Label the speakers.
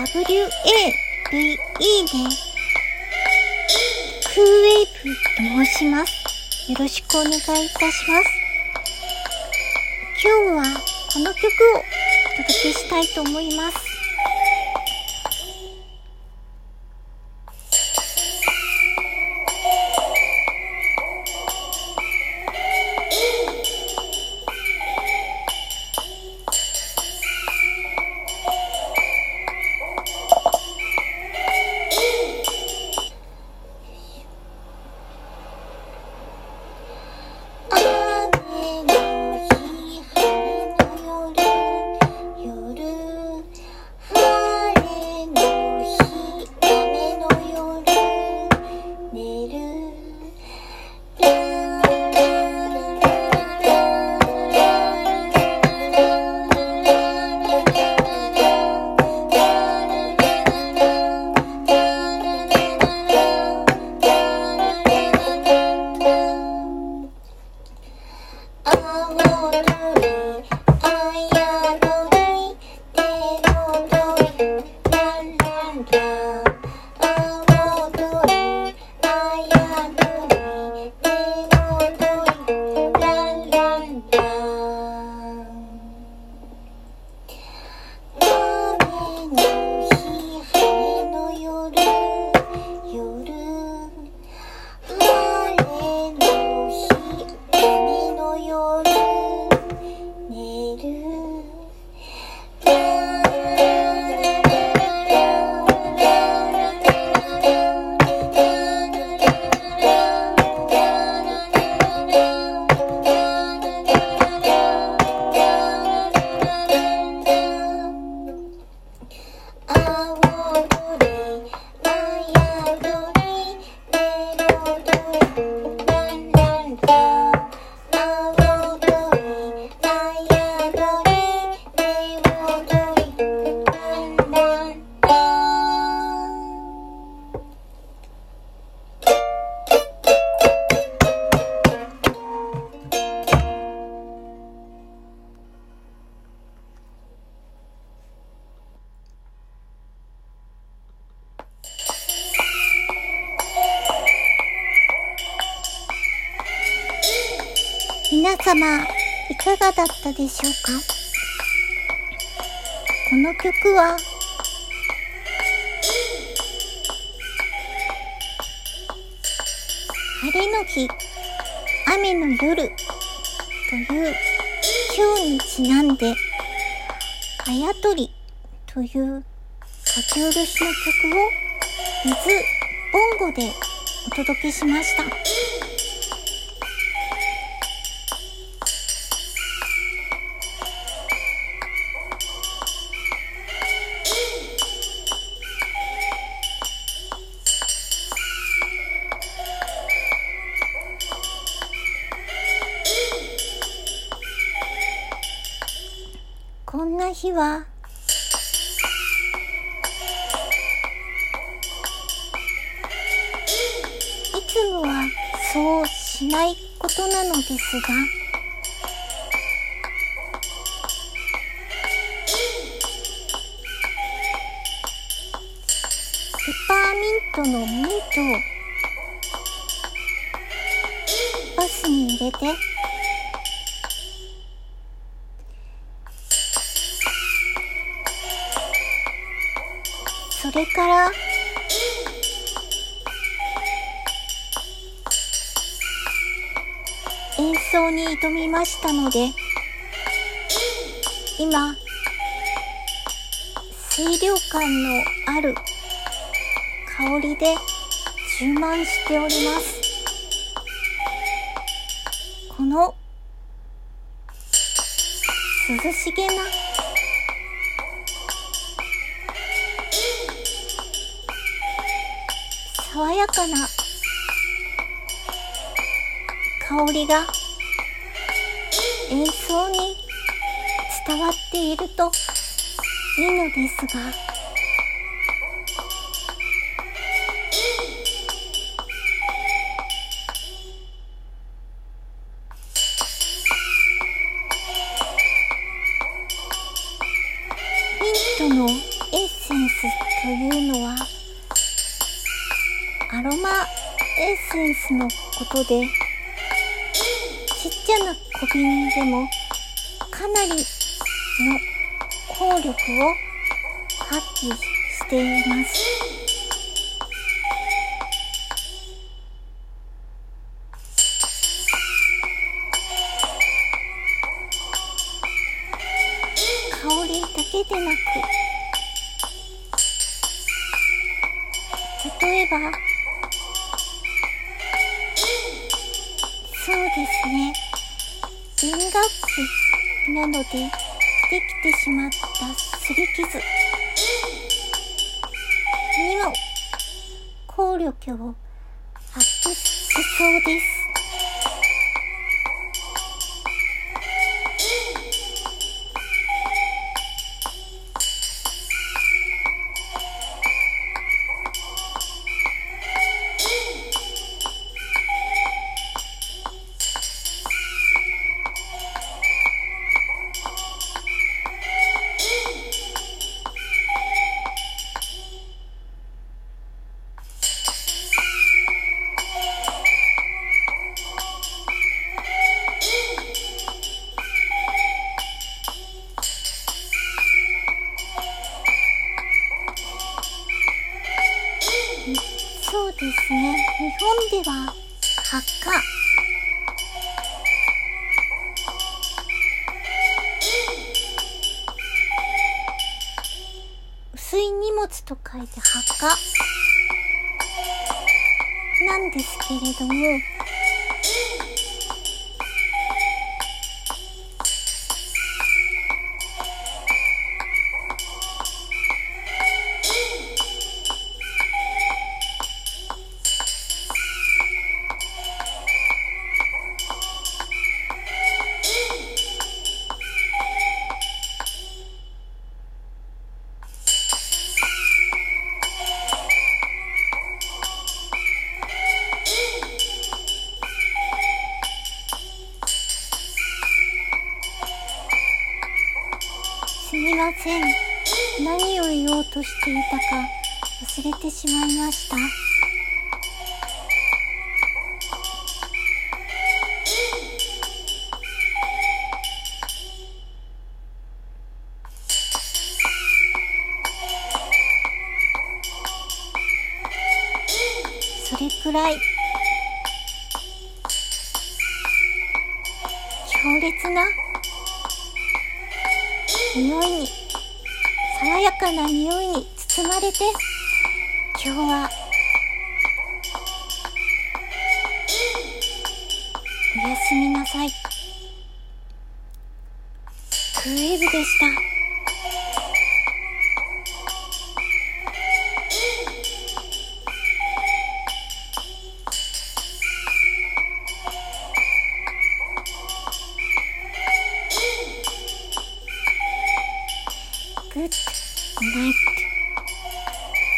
Speaker 1: WAVE で、クーウェイブと申します。よろしくお願いいたします。今日はこの曲をお届けしたいと思います。皆様、いかがだったでしょうか？この曲は、晴れの日、雨の夜という今日にちなんで、あやとりという書き下ろしの曲を水ボンゴでお届けしました。こんな日は。いつもはそうしないことなのですが。ペパーミントのミントをバスに入れて。それから。演奏に挑みましたので今清涼感のある香りで充満しております。この涼しげな爽やかな香りが演奏に伝わっているといいのですが。アロマエッセンスのことでちっちゃな小瓶でもかなりの効力を発揮しています。そうですね。弦楽器なのでできてしまった擦り傷にも効力を発揮しそうです。では発火。薄い荷物と書いて発火なんですけれども、すみません。何を言おうとしていたか忘れてしまいました。それくらい強烈な匂いに、爽やかな匂いに包まれて、今日は、おやすみなさい。クーエブでした。